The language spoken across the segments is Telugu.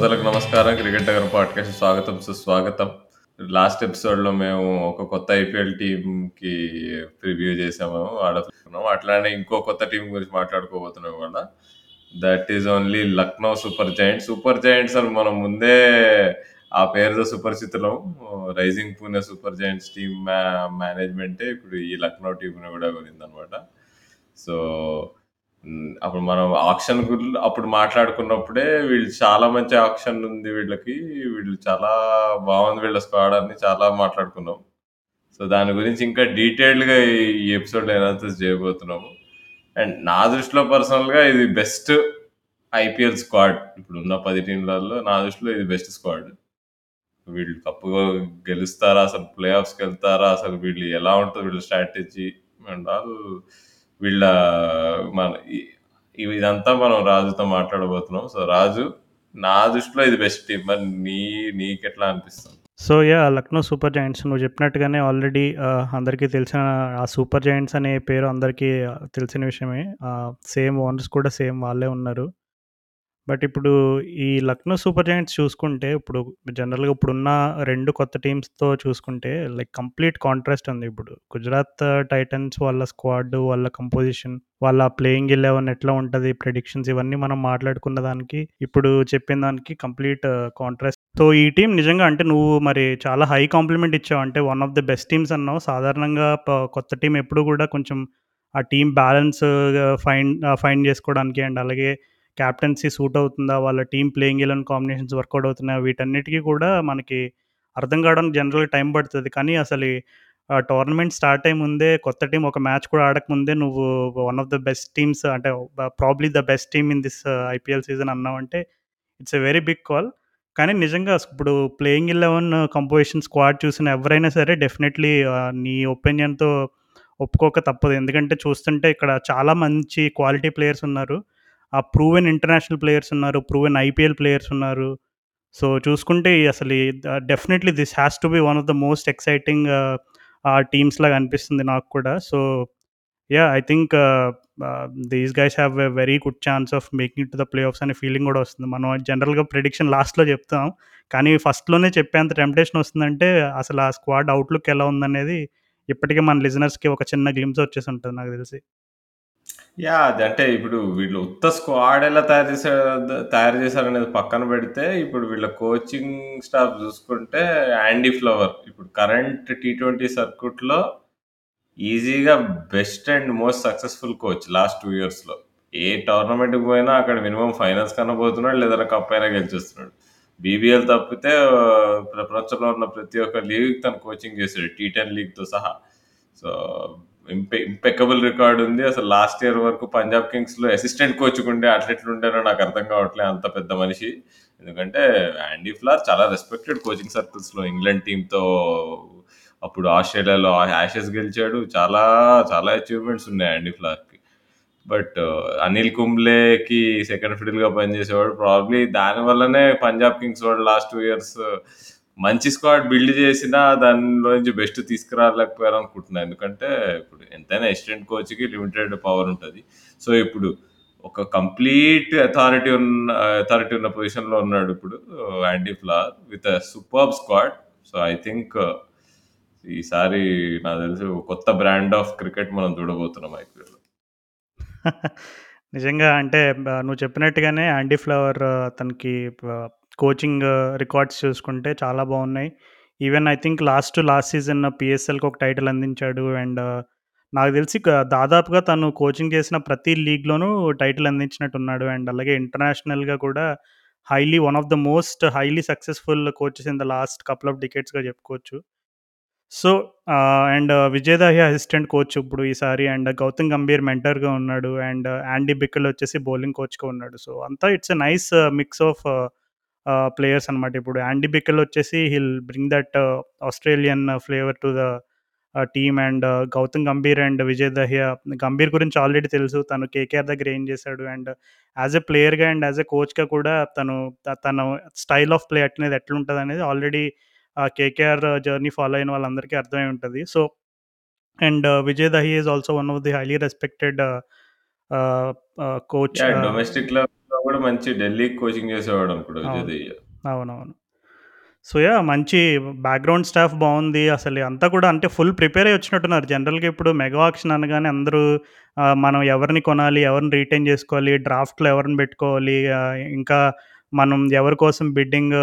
శ్రోతలకు నమస్కారం. క్రికెట్ నగర్ పాడ్కాస్ట్ స్వాగతం సుస్వాగతం. లాస్ట్ ఎపిసోడ్లో మేము ఒక కొత్త ఐపీఎల్ టీమ్కి ప్రివ్యూ చేసాము. ఆడుతున్నాము అట్లానే ఇంకో కొత్త టీం గురించి మాట్లాడుకోబోతున్నాం ఇవాళ. That is only Lucknow Super Giants Super Giants అని మనం ముందే ఆ పేరుతో సుపరిచితులం. Rising Pune Super Giants team మేనేజ్మెంటే ఇప్పుడు ఈ లక్నో టీం కూడా కొనింది అనమాట సో అప్పుడు మనం ఆక్షన్ గురించి అప్పుడు మాట్లాడుకున్నప్పుడే వీళ్ళు చాలా మంచి ఆక్షన్ ఉంది వీళ్ళకి. వీళ్ళు చాలా బాగుంది వీళ్ళ స్క్వాడ్ అని చాలా మాట్లాడుకున్నాం. సో దాని గురించి ఇంకా డీటెయిల్డ్గా ఈ ఎపిసోడ్ ఎనాలిసిస్ చేయబోతున్నాము. అండ్ నా దృష్టిలో పర్సనల్గా ఇది బెస్ట్ ఐపీఎల్ స్క్వాడ్ ఇప్పుడు ఉన్న పది టీంలలో నా దృష్టిలో ఇది బెస్ట్ స్క్వాడ్ వీళ్ళు తప్పుగా గెలుస్తారా అసలు ప్లే ఆఫ్స్కి వెళ్తారా అసలు వీళ్ళు ఎలా ఉంటుంది వీళ్ళ స్ట్రాటజీ అండ్ ఆల్ వీళ్ళ మన ఇవి ఇదంతా మనం రాజుతో మాట్లాడబోతున్నాం. సో రాజు నా దృష్టిలో ఇది బెస్ట్ టీం మరి నీ నీకెట్లా అనిపిస్తుంది? So yeah Lucknow Super Giants నువ్వు చెప్పినట్టుగానే ఆల్రెడీ uh, అందరికీ తెలిసిన ఆ సూపర్ జాయింట్స్ అనే పేరు అందరికీ uh, తెలిసిన విషయమే. Uh, సేమ్ ఓనర్స్ కూడా సేమ్ వాళ్ళే ఉన్నారు. బట్ ఇప్పుడు ఈ లక్నో సూపర్ జాయింట్స్ చూసుకుంటే ఇప్పుడు జనరల్గా ఇప్పుడున్న రెండు కొత్త టీమ్స్తో చూసుకుంటే లైక్ కంప్లీట్ కాంట్రాస్ట్ ఉంది. ఇప్పుడు గుజరాత్ టైటన్స్ వాళ్ళ స్క్వాడ్ వాళ్ళ కంపోజిషన్ వాళ్ళ ప్లేయింగ్ ఎలెవెన్ ఎట్లా ఉంటుంది ప్రెడిక్షన్స్ ఇవన్నీ మనం మాట్లాడుకున్న దానికి ఇప్పుడు చెప్పిన దానికి కంప్లీట్ కాంట్రాస్ట్. సో ఈ టీం నిజంగా అంటే నువ్వు మరి చాలా హై కాంప్లిమెంట్ ఇచ్చావు. అంటే one of the best teams అన్నావు. సాధారణంగా కొత్త టీం ఎప్పుడు కూడా కొంచెం ఆ టీం బ్యాలెన్స్ ఫైండ్ ఫైండ్ చేసుకోవడానికి అండ్ అలాగే క్యాప్టెన్సీ సూట్ అవుతుందా? వాళ్ళ team playing eleven combinations work out అవుతున్నాయా? వీటన్నిటికీ కూడా మనకి అర్థం కావడానికి జనరల్ టైం పడుతుంది. కానీ అసలు టోర్నమెంట్ స్టార్ట్ అయ్యే ముందే కొత్త టీం ఒక మ్యాచ్ కూడా ఆడక ముందే నువ్వు one of the best teams అంటే probably the best team in this IPL season అన్నావంటే it's a very big call. కానీ నిజంగా ఇప్పుడు ప్లేయింగ్ ఎలెవెన్ కంపోజిషన్ స్క్వాడ్ చూసిన ఎవరైనా సరే డెఫినెట్లీ నీ ఒపీనియన్తో ఒప్పుకోక తప్పదు. ఎందుకంటే చూస్తుంటే ఇక్కడ చాలా మంచి క్వాలిటీ ప్లేయర్స్ ఉన్నారు. ఆ ప్రూవెన్ ఇంటర్నేషనల్ ప్లేయర్స్ ఉన్నారు ప్రూవెన్ ఐపీఎల్ ప్లేయర్స్ ఉన్నారు. సో చూసుకుంటే అసలు definitely this has to be one of the most exciting teams లాగా అనిపిస్తుంది నాకు కూడా. So yeah I think these guys have a very good chance of making to the playoffs అనే ఫీలింగ్ కూడా వస్తుంది. మనం జనరల్గా ప్రిడిక్షన్ లాస్ట్లో చెప్తాం. కానీ ఫస్ట్లోనే చెప్పేంత టెంప్టేషన్ వస్తుందంటే అసలు ఆ స్క్వాడ్ అవుట్లుక్ ఎలా ఉందనేది ఇప్పటికే మన లిజనర్స్కి ఒక చిన్న గ్లిమ్స్ వచ్చేసి ఉంటుంది నాకు తెలిసి. యా అది అంటే ఇప్పుడు వీళ్ళు ఉత్త స్క్వాడ్ ఎలా తయారు చేశారు తయారు చేశారనేది పక్కన పెడితే ఇప్పుడు వీళ్ళ కోచింగ్ స్టాఫ్ చూసుకుంటే యాండీ ఫ్లవర్ ఇప్పుడు కరెంట్ టీ ట్వంటీ సర్క్యూట్లో ఈజీగా best and most successful coach last two ఇయర్స్లో ఏ టోర్నమెంట్కి పోయినా అక్కడ మినిమం ఫైనల్స్ కన్నా పోతున్నాడు లేదా కప్ అయినా గెలిచేస్తున్నాడు. బీబీఎల్ తప్పితే ప్రపంచంలో ఉన్న ప్రతి ఒక్క లీగ్ తను కోచింగ్ చేశాడు టీ టెన్ లీగ్తో సహా. సో ఇంపెక్కబుల్ రికార్డ్ ఉంది. అసలు లాస్ట్ ఇయర్ వరకు పంజాబ్ కింగ్స్లో అసిస్టెంట్ కోచ్ ఉండే అట్లెట్లు ఉండేనో నాకు అర్థం కావట్లేదు అంత పెద్ద మనిషి. ఎందుకంటే యాండీ ఫ్లార్ చాలా రెస్పెక్టెడ్ కోచింగ్ సర్కిల్స్లో ఇంగ్లాండ్ టీంతో అప్పుడు ఆస్ట్రేలియాలో యాషెస్ గెలిచాడు. చాలా చాలా అచీవ్మెంట్స్ ఉన్నాయి యాండీ ఫ్లార్కి బట్ అనిల్ కుంబ్లేకి సెకండ్ ఫిడిల్గా పనిచేసేవాడు. ప్రాబ్లీ దాని వల్లనే పంజాబ్ కింగ్స్ వాడు లాస్ట్ టూ ఇయర్స్ మంచి స్క్వాడ్ బిల్డ్ చేసినా దానిలో నుంచి బెస్ట్ తీసుకురాలేకపోయారు అనుకుంటున్నాను ఎందుకంటే ఇప్పుడు ఎంతైనా అసిస్టెంట్ కోచ్కి లిమిటెడ్ పవర్ ఉంటుంది. సో ఇప్పుడు ఒక కంప్లీట్ అథారిటీ ఉన్న అథారిటీ ఉన్న పొజిషన్లో ఉన్నాడు ఇప్పుడు Andy Flower with super squad. So I think ఈసారి నాకు తెలిసి కొత్త బ్రాండ్ ఆఫ్ క్రికెట్ మనం చూడబోతున్నాం ఐపీఎల్ నిజంగా అంటే నువ్వు చెప్పినట్టుగానే యాండీ ఫ్లవర్ అతనికి కోచింగ్ రికార్డ్స్ చూసుకుంటే చాలా బాగున్నాయి. Even I think last last season పిఎస్ఎల్కి ఒక టైటిల్ అందించాడు అండ్ నాకు తెలిసి దాదాపుగా తను కోచింగ్ చేసిన ప్రతి లీగ్లోనూ టైటిల్ అందించినట్టున్నాడు అండ్ అలాగే ఇంటర్నేషనల్గా కూడా highly one of the most highly successful coaches in the last couple of డికెట్స్గా చెప్పుకోవచ్చు. So and Vijay Dahiya assistant coach ఇప్పుడు ఈసారి అండ్ గౌతమ్ గంభీర్ మెంటర్గా ఉన్నాడు అండ్ యాండీ బిక్కల్ వచ్చేసి బౌలింగ్ కోచ్గా ఉన్నాడు. సో అంతా it's a nice mix of players అనమాట ఇప్పుడు యాండీ బిక్కల్ వచ్చేసి will bring that Australian flavour to the team and Gautam Gambhir and Vijay Dahiya Gambhir గురించి ఆల్రెడీ తెలుసు. తను కేకేఆర్ దగ్గర ఏం చేశాడు అండ్ యాజ్ ఎ ప్లేయర్గా అండ్ యాజ్ ఎ కోచ్గా కూడా తను తన స్టైల్ ఆఫ్ ప్లే అనేది ఎట్లుంటుంది అనేది ఆల్రెడీ కేకేఆర్ జర్నీ ఫాలో అయిన వాళ్ళందరికీ అర్థమై ఉంటుంది. So and Vijay Dahiya is also one of the highly respected coach domestic కూడా మంచి ఢిల్లీకి కోచింగ్ చేసేవాడు అవునవును. సో యా మంచి బ్యాక్గ్రౌండ్ స్టాఫ్ బాగుంది. అసలు అంతా కూడా అంటే ఫుల్ ప్రిపేర్ అయ్యి వచ్చినట్టున్నారు. జనరల్గా ఇప్పుడు మెగా ఆక్షన్ అనగానే అందరూ మనం ఎవరిని కొనాలి ఎవరిని రీటైన్ చేసుకోవాలి డ్రాఫ్ట్లో ఎవరిని పెట్టుకోవాలి ఇంకా మనం ఎవరి కోసం బిడ్డింగ్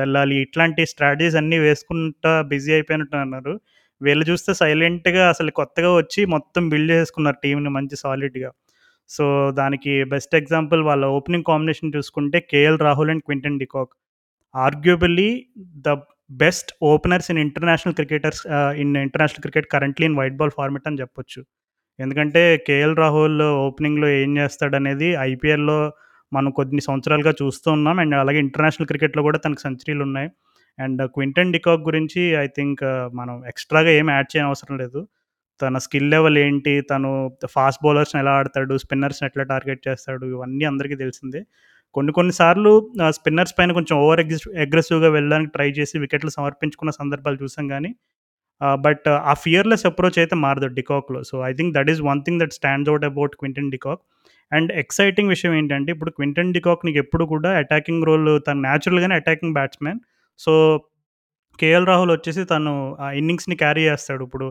వెళ్ళాలి ఇట్లాంటి స్ట్రాటజీస్ అన్నీ వేసుకుంటా బిజీ అయిపోయినట్టున్నారు. వీళ్ళు చూస్తే సైలెంట్గా అసలు కొత్తగా వచ్చి మొత్తం బిల్డ్ చేసుకున్నారు టీంని మంచి సాలిడ్గా సో దానికి బెస్ట్ ఎగ్జాంపుల్ వాళ్ళ ఓపెనింగ్ కాంబినేషన్ చూసుకుంటే KL Rahul and Quinton de Kock. Arguably the best openers in international cricketers in international cricket currently in white ball format అని చెప్పొచ్చు. ఎందుకంటే కేఎల్ రాహుల్ ఓపెనింగ్లో ఏం చేస్తాడనేది ఐపీఎల్లో మనం కొన్ని సంవత్సరాలుగా చూస్తూ ఉన్నాం. అండ్ అలాగే ఇంటర్నేషనల్ క్రికెట్లో కూడా తనకు సెంచరీలు ఉన్నాయి. అండ్ క్వింటన్ డికాక్ గురించి ఐ థింక్ మనం ఎక్స్ట్రాగా ఏం యాడ్ చేయని అవసరం లేదు. తన స్కిల్ లెవెల్ ఏంటి తను ఫాస్ట్ బౌలర్స్ని ఎలా ఆడతాడు స్పిన్నర్స్ని ఎట్లా టార్గెట్ చేస్తాడు ఇవన్నీ అందరికీ తెలిసిందే. కొన్ని కొన్నిసార్లు స్పిన్నర్స్ పైన కొంచెం ఓవర్ ఎగ్రెస్ అగ్రెసివ్గా వెళ్ళడానికి ట్రై చేసి వికెట్లు సమర్పించుకున్న సందర్భాలు చూసాం కానీ బట్ ఆ ఫియర్లెస్ అప్రోచ్ అయితే మారదు డికాక్లో. So I think that is one thing that stands out about Quinton de Kock. And exciting విషయం ఏంటంటే ఇప్పుడు క్వింటన్ డికాక్ నీకు ఎప్పుడు కూడా అటాకింగ్ రోల్ తను న్యాచురల్గానే attacking batsmen so K L Rahul వచ్చేసి తను ఆ ఇన్నింగ్స్ని క్యారీ చేస్తాడు. ఇప్పుడు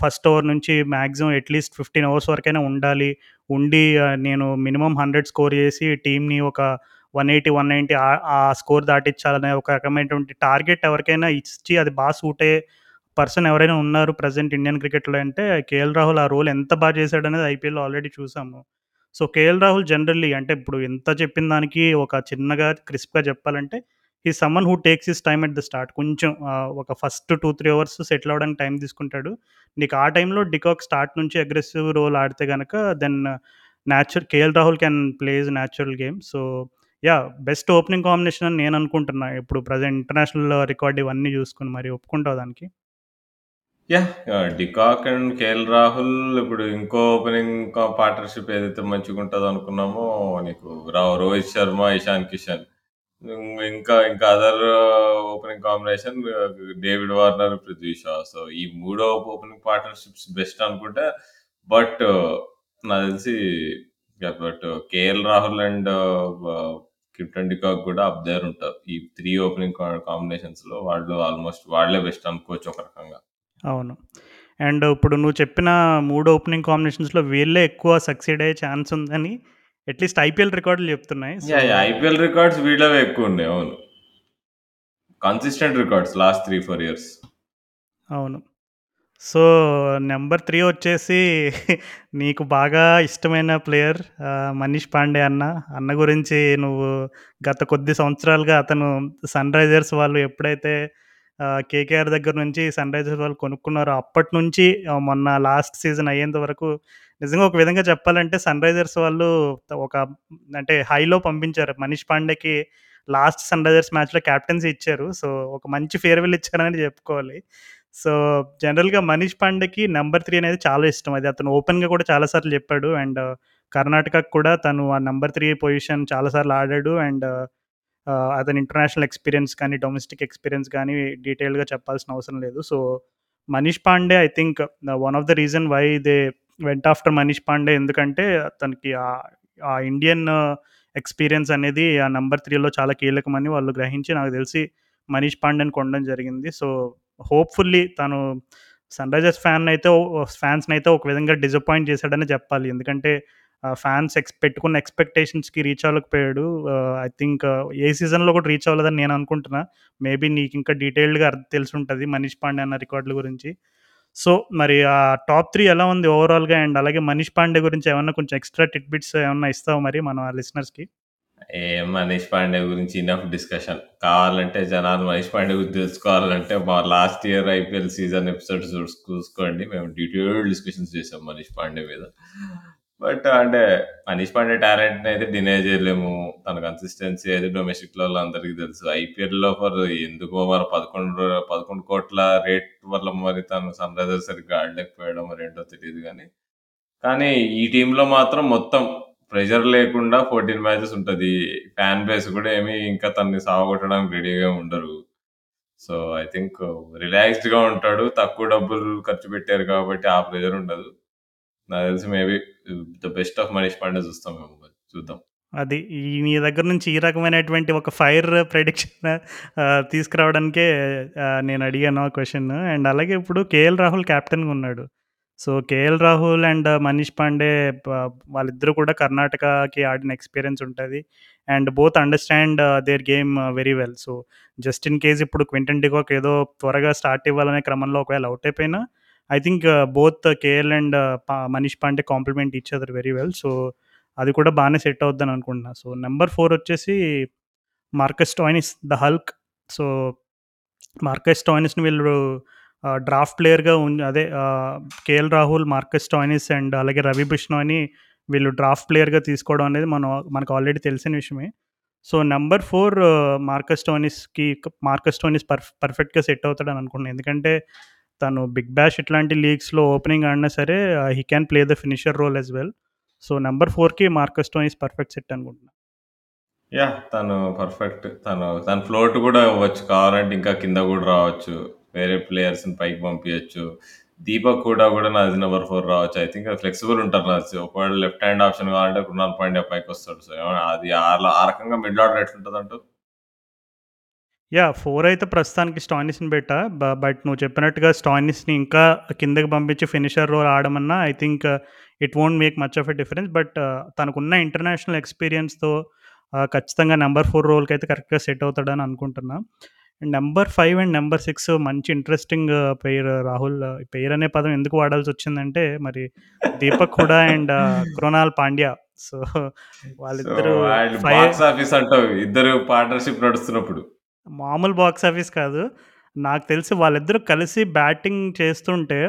ఫస్ట్ ఓవర్ నుంచి maximum at least fifteen overs వరకైనా ఉండాలి. ఉండి నేను మినిమం హండ్రెడ్ స్కోర్ చేసి టీంని ఒక వన్ ఎయిటీ వన్ నైంటీ ఆ స్కోర్ దాటించాలనే ఒక రకమైనటువంటి టార్గెట్ ఎవరికైనా ఇచ్చి అది బాగా సూట్ అయ్యే పర్సన్ ఎవరైనా ఉన్నారు ప్రజెంట్ ఇండియన్ క్రికెట్లో అంటే కేఎల్ రాహుల్ ఆ రోల్ ఎంత బాగా చేశాడనేది ఐపీఎల్లో ఆల్రెడీ చూసాము. సో కేఎల్ రాహుల్ జనరల్లీ అంటే ఇప్పుడు ఎంత చెప్పిన దానికి ఒక చిన్నగా క్రిస్ప్గా చెప్పాలంటే ఈ someone who takes his time at the start. కొంచెం ఒక first two three overs settle అవ్వడానికి టైం తీసుకుంటాడు. నీకు ఆ టైంలో డికాక్ స్టార్ట్ నుంచి అగ్రెసివ్ రోల్ ఆడితే కనుక then natural KL Rahul can plays natural game. So yeah best opening combination అని నేను అనుకుంటున్నా. ఇప్పుడు ప్రజెంట్ ఇంటర్నేషనల్ రికార్డ్ ఇవన్నీ చూసుకుని మరి ఒప్పుకుంటావు దానికి? Yeah de Kock and KL Rahul ఇప్పుడు ఇంకో ఓపెనింగ్ పార్ట్నర్షిప్ ఏదైతే మంచిగా ఉంటుందో అనుకున్నామో నీకు రావు రోహిత్ శర్మ ఇషాన్ కిషన్. ఇంకా ఇంకా other opening combination David Warner Prithvi Shaw so ఈ మూడో ఓపెనింగ్ పార్ట్నర్షిప్స్ బెస్ట్ అనుకుంటే బట్ uh, నాకు తెలిసి but K L Rahul and Quinton de Kock up there ఉంటారు. ఈ త్రీ ఓపెనింగ్ కాంబినేషన్స్లో వాళ్ళు ఆల్మోస్ట్ వాళ్ళే బెస్ట్ అనుకోవచ్చు ఒక రకంగా. అవును. అండ్ ఇప్పుడు నువ్వు చెప్పిన మూడు ఓపెనింగ్ కాంబినేషన్స్లో వీళ్ళే ఎక్కువ సక్సీడ్ అయ్యే ఛాన్స్ ఉందని అట్లీస్ట్ ఐపీఎల్ రికార్డులు చెప్తున్నాయి. ఐపీఎల్ రికార్డ్స్ వీళ్ళవే ఎక్కువ ఉన్నాయి అవును. Consistent records last three four years అవును. సో నెంబర్ త్రీ వచ్చేసి నీకు బాగా ఇష్టమైన ప్లేయర్ మనీష్ పాండే అన్న. అన్న గురించి నువ్వు గత కొద్ది సంవత్సరాలుగా అతను సన్ రైజర్స్ వాళ్ళు ఎప్పుడైతే కేకేఆర్ దగ్గర నుంచి సన్ రైజర్స్ వాళ్ళు కొనుక్కున్నారో అప్పటి నుంచి మొన్న లాస్ట్ సీజన్ అయ్యేంత వరకు నిజంగా ఒక విధంగా చెప్పాలంటే సన్ రైజర్స్ వాళ్ళు ఒక అంటే హైలో పంపించారు. మనీష్ పాండేకి లాస్ట్ సన్ రైజర్స్ మ్యాచ్లో క్యాప్టెన్సీ ఇచ్చారు. సో ఒక మంచి ఫేర్వెల్ ఇచ్చారని చెప్పుకోవాలి. సో జనరల్గా మనీష్ పాండేకి నెంబర్ త్రీ అనేది చాలా ఇష్టం. అది అతను ఓపెన్గా కూడా చాలాసార్లు చెప్పాడు. అండ్ కర్ణాటకకు కూడా తను ఆ నెంబర్ త్రీ పొజిషన్ చాలాసార్లు ఆడాడు. అండ్ అతని ఇంటర్నేషనల్ ఎక్స్పీరియన్స్ కానీ డొమెస్టిక్ ఎక్స్పీరియన్స్ కానీ డీటెయిల్గా చెప్పాల్సిన అవసరం లేదు. So Manish Pandey I think one of the reason why they went after Manish Pandey ఎందుకంటే తనకి ఆ- ఇండియన్ ఎక్స్పీరియన్స్ uh, అనేది ఆ నెంబర్ త్రీలో చాలా కీలకమని వాళ్ళు గ్రహించి నాకు తెలిసి మనీష్ పాండేని కొనడం జరిగింది. సో హోప్ఫుల్లీ తను సన్ రైజర్స్ ఫ్యాన్ అయితే ఫ్యాన్స్ని అయితే ఒక విధంగా డిసప్పాయింట్ చేశాడని చెప్పాలి. ఎందుకంటే ఫ్యాన్స్ ఎక్స్ పెట్టుకున్న ఎక్స్పెక్టేషన్స్కి రీచ్ అవ్వకపోయాడు ఐ థింక్ ఏ సీజన్లో కూడా రీచ్ అవ్వలేదని నేను అనుకుంటున్నా. మేబీ నీకు ఇంకా డీటెయిల్డ్గా తెలిసి ఉంటుంది మనీష్ పాండే అన్న రికార్డుల గురించి. సో మరి ఆ టాప్ త్రీ ఎలా ఉంది ఓవరాల్గా? అండ్ అలాగే మనీష్ పాండే గురించి ఏమన్నా కొంచెం ఎక్స్ట్రా టిట్ బిట్స్ ఏమన్నా ఇస్తావు మరి మన లిసనర్స్కి? ఏ మనీష్ పాండే గురించి ఇనఫ్ డిస్కషన్ కావాలంటే జనాలు మనీష్ పాండే గురించి తెలుసుకోవాలంటే మా last year IPL season episodes చూసుకోండి. మేము డీటెయిల్డ్ డిస్కషన్స్ చేసాం మనీష్ పాండే మీద. బట్ అంటే మనీష్ పాండే టాలెంట్ అయితే డినే చేయలేము. తన కన్సిస్టెన్సీ అయితే డొమెస్టిక్లో అందరికీ తెలుసు. ఐపీఎల్లో ఫర్ ఎందుకో మరి పదకొండు పదకొండు కోట్ల రేట్ వల్ల మరి తను సన్ రైజర్స్ సరిగ్గా ఆడలేకపోయడం మరి ఏంటో తెలియదు కానీ కానీ ఈ టీంలో మాత్రం మొత్తం ప్రెషర్ లేకుండా ఫోర్టీన్ మ్యాచెస్ ఉంటుంది. ఫ్యాన్ బేస్ కూడా ఏమి ఇంకా తనని సాగొట్టడానికి రెడీగా ఉండరు. సో ఐ థింక్ రిలాక్స్డ్గా ఉంటాడు. తక్కువ డబ్బులు ఖర్చు పెట్టారు కాబట్టి ఆ ప్రెషర్ ఉండదు. నాకు తెలిసి maybe the best of Manish Pandey చూస్తాం మేము చూద్దాం అది నీ దగ్గర నుంచి ఈ రకమైనటువంటి ఒక ఫైర్ ప్రెడిక్షన్ తీసుకురావడానికే నేను అడిగాను ఆ క్వశ్చన్ అండ్ అలాగే ఇప్పుడు కేఎల్ రాహుల్ కెప్టెన్‌గా ఉన్నాడు. So, K L Rahul and Manish Pandey వాళ్ళిద్దరూ కూడా కర్ణాటకకి ఆడిన ఎక్స్‌పీరియన్స్ ఉంటుంది and both understand their game very well. So, just in case ఇప్పుడు క్వింటన్ డికాక్ ఏదో త్వరగా స్టార్ట్ ఇవ్వాలనే క్రమంలో ఒకవేళ అవుట్ అయిపోయినా, I think both K L and Manish Pandey compliment each other very well. So, అది కూడా బాగానే సెట్ అవుద్దని అనుకుంటున్నా. సో, నెంబర్ ఫోర్ వచ్చేసి Marcus Stoinis the Hulk. So, Marcus టాయినిస్ని వీళ్ళు డ్రాఫ్ట్ ప్లేయర్‌గా ఉన్ అదే K L Rahul, Marcus Stoinis and అలాగే రవి బిష్ణోని వీళ్ళు డ్రాఫ్ట్ ప్లేయర్‌గా తీసుకోవడం అనేది మనం మనకు ఆల్రెడీ తెలిసిన విషయమే. సో, నెంబర్ ఫోర్ మార్కస్ టోనిస్కి మార్కస్ టోనిస్ పర్ఫ్ పర్ఫెక్ట్‌గా సెట్ అవుతాడని అనుకుంటున్నాను. ఎందుకంటే తను బిగ్ బ్యాష్ ఇట్లాంటి లీగ్స్‌లో ఓపెనింగ్ ఆడినా సరే he can play the finisher role as well. So, number ఫోర్కి మార్కస్ ఈస్ పర్ఫెక్ట్ సెట్ అనుకుంటున్నా. యా తను పర్ఫెక్ట్. తను తన ఫ్లోట్ కూడా ఇవ్వచ్చు కావాలంటే ఇంకా కింద కూడా రావచ్చు. వేరే ప్లేయర్స్‌ని పైకి పంపించచ్చు దీపక్ కూడా కూడా నాది నెంబర్ ఫోర్ రావచ్చు. ఐ థింక్ ఫ్లెక్సిబుల్ ఉంటారు నాది ఒకవేళ లెఫ్ట్ హ్యాండ్ ఆప్షన్ కావాలంటే కృణాల్ పాండ్యా పైకొస్తాడు. సో, అది ఆ రకంగా మిడిల్ ఆర్డర్ ఎట్లుంటదంటావు? యాహ్! 4 అయితే ప్రస్తుతానికి స్టాయినిస్‌ని పెట్టా. బట్ నువ్వు చెప్పినట్టుగా స్టాయినిస్‌ని ఇంకా కిందకి పంపించి finisher role ఆడమన్నా I think it won't make much of a difference. But తనకున్న ఇంటర్నేషనల్ ఎక్స్‌పీరియన్స్‌తో ఖచ్చితంగా నంబర్ 4 రోల్‌కైతే కరెక్ట్‌గా సెట్ అవుతాడని అనుకుంటున్నా. నంబర్ 5 అండ్ నంబర్ 6 మంచి ఇంట్రెస్టింగ్ పెయిర్ రాహుల్. పెయిర్ అనే పదం ఎందుకు వాడాల్సొచ్చిందంటే మరి దీపక్ హుడా అండ్ కృణాల్ పాండ్యా. సో, వాళ్ళిద్దరూ అండ్ ఆఫీస్ అంటావు. ఇద్దరు పార్ట్నర్‌షిప్ నడుస్తున్నప్పుడు. మామూలు బాక్స్ ఆఫీస్ కాదు. నాకు తెలిసి వాళ్ళిద్దరూ కలిసి బ్యాటింగ్ చేస్తుంటే,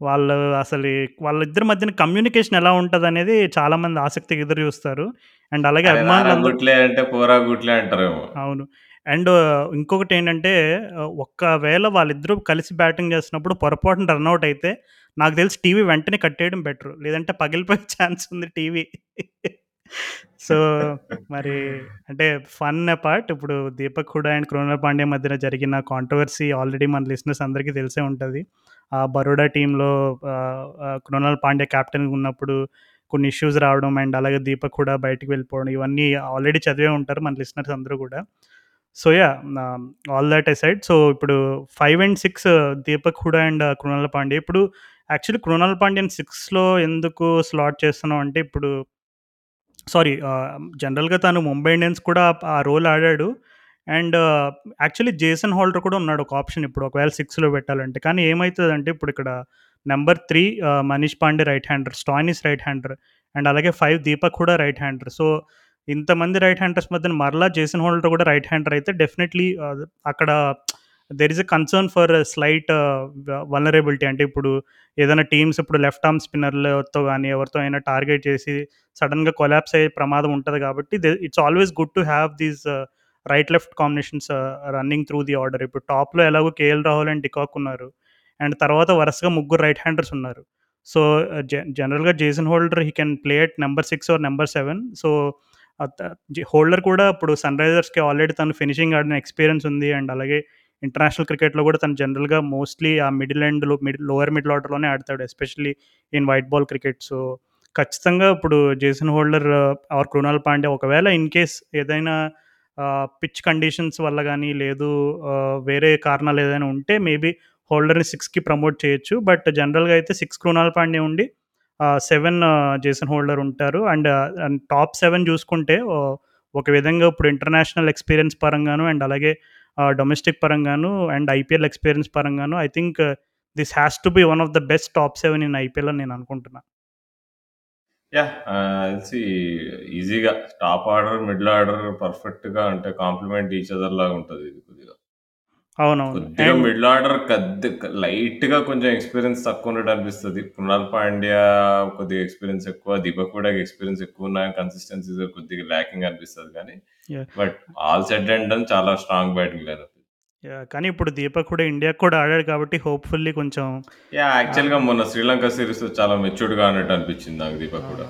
వాళ్ళు అసలు వాళ్ళిద్దరి మధ్యన కమ్యూనికేషన్ ఎలా ఉంటదనేది చాలామంది ఆసక్తిగా ఎదురు చూస్తారు. అండ్ అలాగే అరే రారా అభిమానులందరూ గుట్లే అంటే పోరా గుట్లే అంటారేమో. అవును. అండ్ ఇంకొకటేంటంటే ఆహ్, ఒక్కవేళ వాళ్ళిద్దరూ కలిసి బ్యాటింగ్ చేస్తున్నప్పుడు పొరపాటున రనౌట్ అయితే, నాకు తెలిసి టీవీ వెంటనే కట్టేయడం బెటరు. లేదంటే పగిలిపోయే ఛాన్స్ ఉంది టీవీ. సో, మరి అంటే ఫన్ పార్ట్. ఇప్పుడు దీపక్ హుడా అండ్ కృణాల్ పాండే మధ్యన జరిగిన కాంట్రవర్సీ ఆల్రెడీ మన లిసినర్స్ అందరికీ తెలిసే ఉంటుంది. ఆ బరోడా టీంలో క్రోనల్ కృణాల్ పాండ్యా కెప్టెన్ ఉన్నప్పుడు కొన్ని ఇష్యూస్ రావడం అండ్ అలాగే దీపక్ కూడా బయటికి వెళ్ళిపోవడం ఇవన్నీ ఆల్రెడీ చదివే ఉంటారు మన లిసినర్స్ అందరూ కూడా. So, yeah all that aside so, ఇప్పుడు five and six Deepak Hooda and Krunal Pandey. ఇప్పుడు యాక్చువల్లీ కృణాల్ పాండ్యన్ సిక్స్లో ఎందుకు స్లాట్ చేస్తున్నాం అంటే ఇప్పుడు సారీ జనరల్‌గా తను ముంబై ఇండియన్స్ కూడా ఆ రోల్ ఆడాడు. అండ్ యాక్చువల్లీ జేసన్ హోల్డర్ కూడా ఉన్నాడు ఒక ఆప్షన్ ఇప్పుడు ఒకవేళ సిక్స్లో పెట్టాలంటే. కానీ ఏమవుతుందంటే ఇప్పుడు ఇక్కడ number three Manish Pandey right hander, Stoinis right hander and అలాగే ఫైవ్ దీపక్ కూడా రైట్ హ్యాండర్. సో, ఇంతమంది రైట్ హ్యాండర్స్ మధ్యన మరలా జేసన్ హోల్డర్ కూడా రైట్ హ్యాండర్ అయితే డెఫినెట్‌లీ అక్కడ there is a concern for slight వ అంటే ఇప్పుడు ఏదైనా టీమ్స్ ఇప్పుడు లెఫ్ట్ ఆర్మ్ స్పిన్నర్‌లతో కానీ ఎవరితో అయినా టార్గెట్ చేసి సడన్గా కొలాప్స్ అయ్యే ప్రమాదం ఉంటుంది కాబట్టి it's always good to have these right left combinations running through the order. ఇప్పుడు టాప్‌లో ఎలాగో K L Rahul and de ఉన్నారు. అండ్ తర్వాత వరుసగా ముగ్గురు రైట్ హ్యాండర్స్ ఉన్నారు. సో, uh, జ జనరల్‌గా Jason Holder he can play at number six or number seven so, Holder కూడా ఇప్పుడు సన్‌రైజర్స్‌కి ఆల్రెడీ తను ఫినిషింగ్ ఆడిన ఎక్స్‌పీరియన్స్ ఉంది. అండ్ అలాగే ఇంటర్నేషనల్ క్రికెట్‌లో కూడా తను జనరల్‌గా మోస్ట్‌లీ ఆ middle and middle lower middle ఆర్డర్‌లోనే ఆడతాడు. Especially in white ball cricket. So, ఖచ్చితంగా ఇప్పుడు Jason Holder or Krunal Pandey ఒకవేళ ఇన్ కేస్ ఏదైనా పిచ్ కండిషన్స్ వల్ల కానీ లేదు వేరే కారణాలు ఏదైనా ఉంటే మేబీ హోల్డర్‌ని సిక్స్కి ప్రమోట్ చేయొచ్చు. బట్ జనరల్‌గా అయితే సిక్స్ కృణాల్ పాండే ఉండి సెవెన్ జేసన్ హోల్డర్ ఉంటారు. అండ్ అండ్ టాప్ సెవెన్ చూసుకుంటే ఒక విధంగా ఇప్పుడు ఇంటర్నేషనల్ ఎక్స్‌పీరియన్స్ పరంగాను అండ్ అలాగే డొమెస్టిక్ పరంగాను and IPL experience పరంగాను I think this has to be one of the best top seven in IPL అని నేను అనుకుంటున్నా. యా ఈజీగా టాప్ ఆర్డర్, మిడిల్ ఆర్డర్ పర్ఫెక్ట్‌గా అంటే కాంప్లిమెంట్ ఈచ్ అదర్ లాగా ఉంటుంది ఇది కొద్దిగా. అవునవును. కొద్దిగా మిడిల్ ఆర్డర్ కద్ది లైట్‌గా కొంచెం ఎక్స్‌పీరియన్స్ తక్కువ ఉన్నట్టు అనిపిస్తది. కృణాల్ పాండ్యా కొద్దిగా ఎక్స్‌పీరియన్స్ ఎక్కువ. దీపక్ కూడా ఎక్స్‌పీరియన్స్ ఎక్కువున్న కన్సిస్టెన్సీ కొద్దిగా ల్యాకింగ్ అనిపిస్తది yeah! But all said and done చాలా స్ట్రాంగ్ బ్యాటింగ్. యాహ్! కానీ ఇప్పుడు దీపక్ కూడా ఇండియాకి కూడా ఆడాడు కాబట్టి హోప్‌ఫుల్లీ కొంచెం! ఆహ్, యాక్చువల్‌గా మొన్న శ్రీలంక సీరీస్‌లో చాలా మెచ్యూర్డ్‌గా ఆడినట్టు అనిపించింది నాకు దీపక్ కూడా.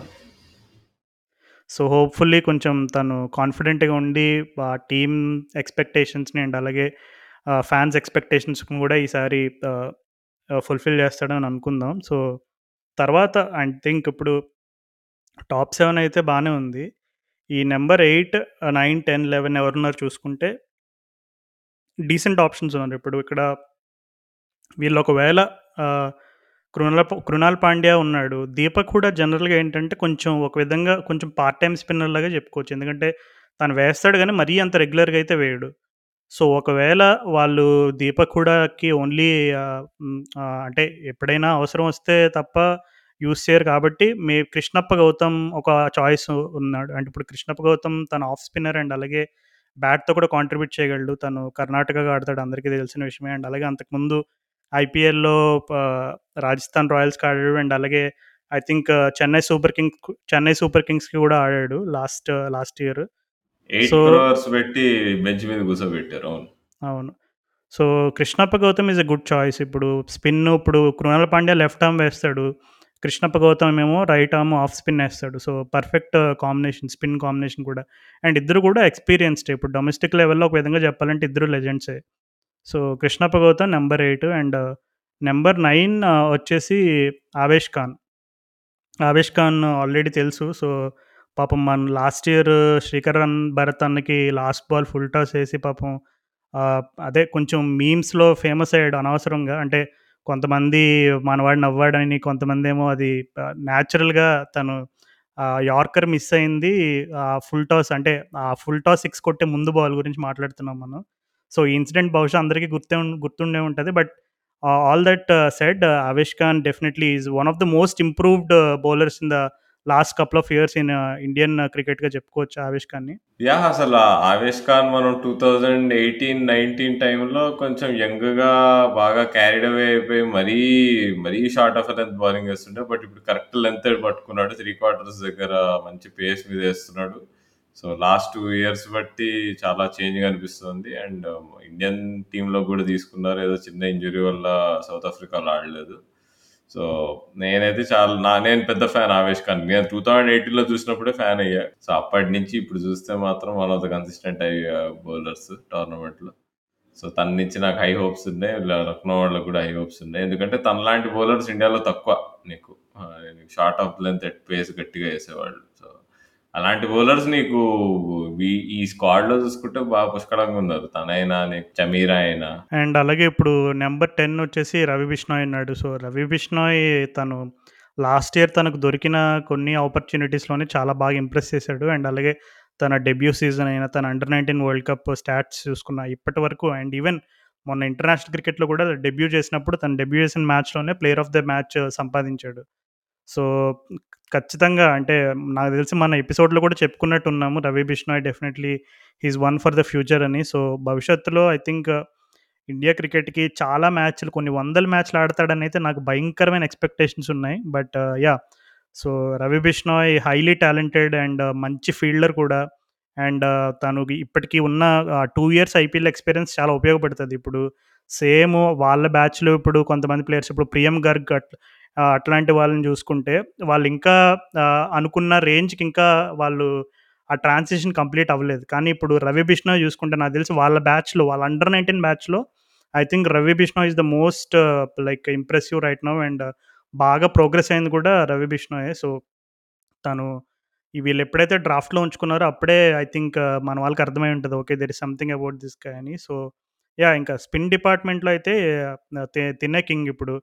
సో, హోప్‌ఫుల్లీ కొంచెం తను కాన్ఫిడెంట్‌గా ఉండి ఆ టీమ్ ఎక్స్‌పెక్టేషన్స్‌ని అండ్ అలాగే ఫ్యాన్స్ ఎక్స్పెక్టేషన్స్ కూడా ఈసారి ఫుల్‌ఫిల్ చేస్తాడని అనుకుందాం. సో, తర్వాత ఐ థింక్ ఇప్పుడు టాప్ సెవెన్ అయితే బాగానే ఉంది. ఈ నెంబర్ 8, 9, 10, 11 ఎవరున్నారు చూసుకుంటే డీసెంట్ ఆప్షన్స్ ఉన్నారు. ఇప్పుడు ఇక్కడ వీళ్ళు ఒకవేళ కృణాల కృణాల్ పాండ్యా ఉన్నాడు. దీపక్ కూడా జనరల్‌గా ఏంటంటే కొంచెం ఒక విధంగా కొంచెం పార్ట్ టైం స్పిన్నర్ లాగా చెప్పుకోవచ్చు. ఎందుకంటే తను వేస్తాడు కానీ మరీ అంత రెగ్యులర్‌గా అయితే వేయడు. సో, ఒకవేళ వాళ్ళు దీపక్ కూడాకి ఓన్లీ అంటే ఎప్పుడైనా అవసరం వస్తే తప్ప యూస్ చేయరు కాబట్టి మే కృష్ణప్ప గౌతమ్ ఒక చాయిస్ ఉన్నాడు. అంటే ఇప్పుడు కృష్ణప్ప గౌతమ్ తన ఆఫ్ స్పిన్నర్ అండ్ అలాగే బ్యాట్‌తో కూడా కాంట్రిబ్యూట్ చేయగలడు. తను కర్ణాటకగా ఆడతాడు అందరికీ తెలిసిన విషయమే. అండ్ అలాగే అంతకుముందు ఐపీఎల్‌లో రాజస్థాన్ రాయల్స్‌కి ఆడాడు. అండ్ అలాగే I think Chennai Super Kings Chennai Super కింగ్స్‌కి కూడా ఆడాడు last last year. 8 so crores పెట్టి బెంచ్ మీద కూర్చోబెట్టారు. అవును. అవును. So, Krishnappa Gowtham is a good choice. ఇప్పుడు స్పిన్ ఇప్పుడు కృణాల్ పాండ్యా లెఫ్ట్ ఆర్మ్ వేస్తాడు. కృష్ణప్ప గౌతమ్ ఏమో right arm off spin ఏస్తాడు. So, perfect combination spin combination కూడా. అండ్ ఇద్దరు కూడా ఎక్స్‌పీరియన్స్‌డే. ఇప్పుడు డొమెస్టిక్ లెవెల్‌లో ఒక విధంగా చెప్పాలంటే ఇద్దరు లెజెండ్సే. So, Krishnappa Gowtham number 8 and number 9 వచ్చేసి ఆవేష్ ఖాన్. ఆవేష్ ఖాన్ ఆల్రెడీ తెలుసు. సో, పాపం మన లాస్ట్ ఇయర్ శ్రీకరణ్ భరత్ అన్నకి లాస్ట్ బాల్ ఫుల్ టాస్ వేసి పాపం అదే కొంచెం మీమ్స్‌లో ఫేమస్ అయ్యాడు అనవసరంగా. అంటే కొంతమంది మనవాడిని అవ్వాడని కొంతమంది కొంతమందేమో అది న్యాచురల్‌గా తను యార్కర్ మిస్ అయింది. ఫుల్ టాస్ అంటే ఆ ఫుల్ టాస్ సిక్స్ కొట్టే ముందు బాల్ గురించి మాట్లాడుతున్నాం మనం. సో, ఈ ఇన్సిడెంట్ బహుశా అందరికీ గుర్తే గుర్తుండే ఉంటుంది but all that said Avesh Khan definitely is one of the most improved bowlers in the last couple of years in Indian క్రికెట్‌గా చెప్పుకోవచ్చు ఆవేష్ ఖాన్‌ని. యా అసలు ఆవేష్ ఖాన్ మనం 2018, 19 టైమ్‌లో కొంచెం యంగ్‌గా బాగా క్యారీడ్ అవే అయిపోయి మరీ, మరీ షార్ట్ ఆఫ్ లెంత్ బౌలింగ్ వేస్తుండే బట్ ఇప్పుడు కరెక్ట్ లెంత్ పట్టుకున్నాడు. త్రీ క్వార్టర్స్ దగ్గర మంచి పేస్ మీద వేస్తున్నాడు సో, లాస్ట్ టూ ఇయర్స్ బట్టి చాలా చేంజ్‌గా అనిపిస్తుంది. అండ్ ఇండియన్ టీంలో కూడా తీసుకున్నారు. ఏదో చిన్న ఇంజురీ వల్ల సౌత్ ఆఫ్రికాలో ఆడలేదు. సో, నేనైతే చాలా నా నేను పెద్ద ఫ్యాన్ ఆవేష్ ఖాన్. నేను 2018లో చూసినప్పుడే ఫ్యాన్ అయ్యా. సో, అప్పటి నుంచి ఇప్పుడు చూస్తే మాత్రం వన్ ఆఫ్ ద కన్సిస్టెంట్ అయ్యా బౌలర్స్ టోర్నమెంట్‌లో. సో, తన నుంచి నాకు హై హోప్స్ ఉన్నాయి. లక్నో వాళ్ళకి కూడా హై హోప్స్ ఉన్నాయి. ఎందుకంటే తనలాంటి బౌలర్స్ ఇండియాలో తక్కువ నీకు. Short of length at pace గట్టిగా వేసేవాళ్ళు అలాంటి బౌలర్స్ నీకు ఈ ఈ స్క్వాడ్‌లో చూసుకుంటే బాగా పుష్కలంగా ఉన్నారు. తనైనా, నీకు చమీర్ అయినా. అండ్ అలాగే ఇప్పుడు నెంబర్ 10 వచ్చేసి రవి బిష్నాయ్ ఉన్నాడు. సో, రవి బిష్నాయ్ తను లాస్ట్ ఇయర్ తనకు దొరికిన కొన్ని ఆపర్చునిటీస్‌లోనే చాలా బాగా ఇంప్రెస్ చేశాడు. అండ్ అలాగే తన డెబ్యూ సీజన్ అయిన తన అండర్ 19 వరల్డ్ కప్ స్టాట్స్ చూసుకున్న ఇప్పటి వరకు అండ్ ఈవెన్ మొన్న ఇంటర్నేషనల్ క్రికెట్‌లో కూడా డెబ్యూ చేసినప్పుడు తను డెబ్యూ చేసిన మ్యాచ్‌లోనే ప్లేయర్ ఆఫ్ ద మ్యాచ్ సంపాదించాడు. సో, ఖచ్చితంగా అంటే నాకు తెలిసి మన ఎపిసోడ్‌లో కూడా చెప్పుకున్నట్టు ఉన్నాము Ravi Bishnoi definitely he's one for the future అని. సో, భవిష్యత్తులో ఐ థింక్ ఇండియా క్రికెట్‌కి చాలా మ్యాచ్‌లు కొన్ని వందల మ్యాచ్‌లు ఆడతాడనైతే నాకు భయంకరమైన ఎక్స్‌పెక్టేషన్స్ ఉన్నాయి. But yeah so, Ravi Bishnoi highly talented and మంచి ఫీల్డర్ కూడా. అండ్ తను ఇప్పటికి ఉన్న టూ ఇయర్స్ ఐపీఎల్ ఎక్స్‌పీరియన్స్ చాలా ఉపయోగపడుతుంది ఇప్పుడు సేమ్ వాళ్ళ బ్యాచ్‌లో ఇప్పుడు కొంతమంది ప్లేయర్స్ ఇప్పుడు ప్రియం గర్గ్ అట్లాంటి వాళ్ళని చూసుకుంటే వాళ్ళు ఇంకా అనుకున్న రేంజ్‌కి ఇంకా వాళ్ళు ఆ ట్రాన్సిషన్ కంప్లీట్ అవ్వలేదు. కానీ ఇప్పుడు రవి బిష్ణో చూసుకుంటే నాకు తెలిసి వాళ్ళ బ్యాచ్‌లో వాళ్ళ అండర్ 19 బ్యాచ్‌లో I think Ravi Bishnoi is the most like impressive right now and బాగా ప్రోగ్రెస్ అయింది కూడా రవి బిష్ణోయే సో, తను వీళ్ళు ఎప్పుడైతే డ్రాఫ్ట్‌లో ఉంచుకున్నారో అప్పుడే ఐ థింక్ మన వాళ్ళకి అర్థమై ఉంటుంది okay. There is something about this guy అని. సో, యా ఇంకా స్పిన్ డిపార్ట్‌మెంట్‌లో అయితే తినే కింగ్ ఇప్పుడు.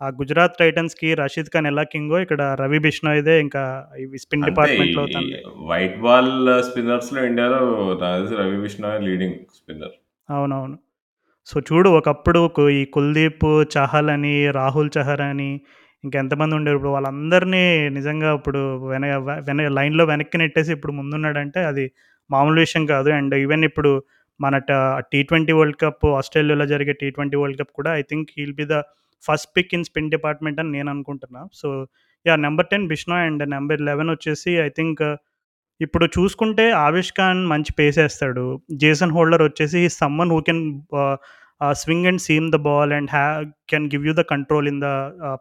ఆ గుజరాత్ టైటన్స్‌కి రషీద్ ఖాన్ ఎలా కింగో ఇక్కడ రవి బిష్నాయ్‌దే ఇంకా ఇవి స్పిన్ ఈ తనదే. వైట్ బాల్ స్పిన్నర్స్‌లో ఇండియాలో నాకు తెలిసి రవి బిష్నాయ్ లీడింగ్ స్పిన్నర్. అవునవును. సో, చూడు ఒకప్పుడు కు ఈ కుల్దీప్ చహల్ అని, రాహుల్ చహర్ అని ఇంకెంతమంది ఉండేవారు. ఇప్పుడు వాళ్ళందరినీ నిజంగా ఇప్పుడు వెన వెన లైన్‌లో వెనక్కి నెట్టేసి ఇప్పుడు ముందున్నాడంటే అది మామూలు విషయం కాదు. అండ్ ఈవెన్ ఇప్పుడు మన ట టీ20 వరల్డ్ కప్ ఆస్ట్రేలియాలో జరిగే టీ20 వరల్డ్ కప్ కూడా I think he will be the first pick in spin department అని నేను అనుకుంటున్నా. So, yeah! Number 10 Bishnoi and number eleven వచ్చేసి ఐ థింక్ ఇప్పుడు చూసుకుంటే ఆవిష్ ఖాన్ మంచి పేస్ వేస్తాడు జేసన్ హోల్డర్ వచ్చేసి he someone who can swing and seam the ball and he can give you the control in the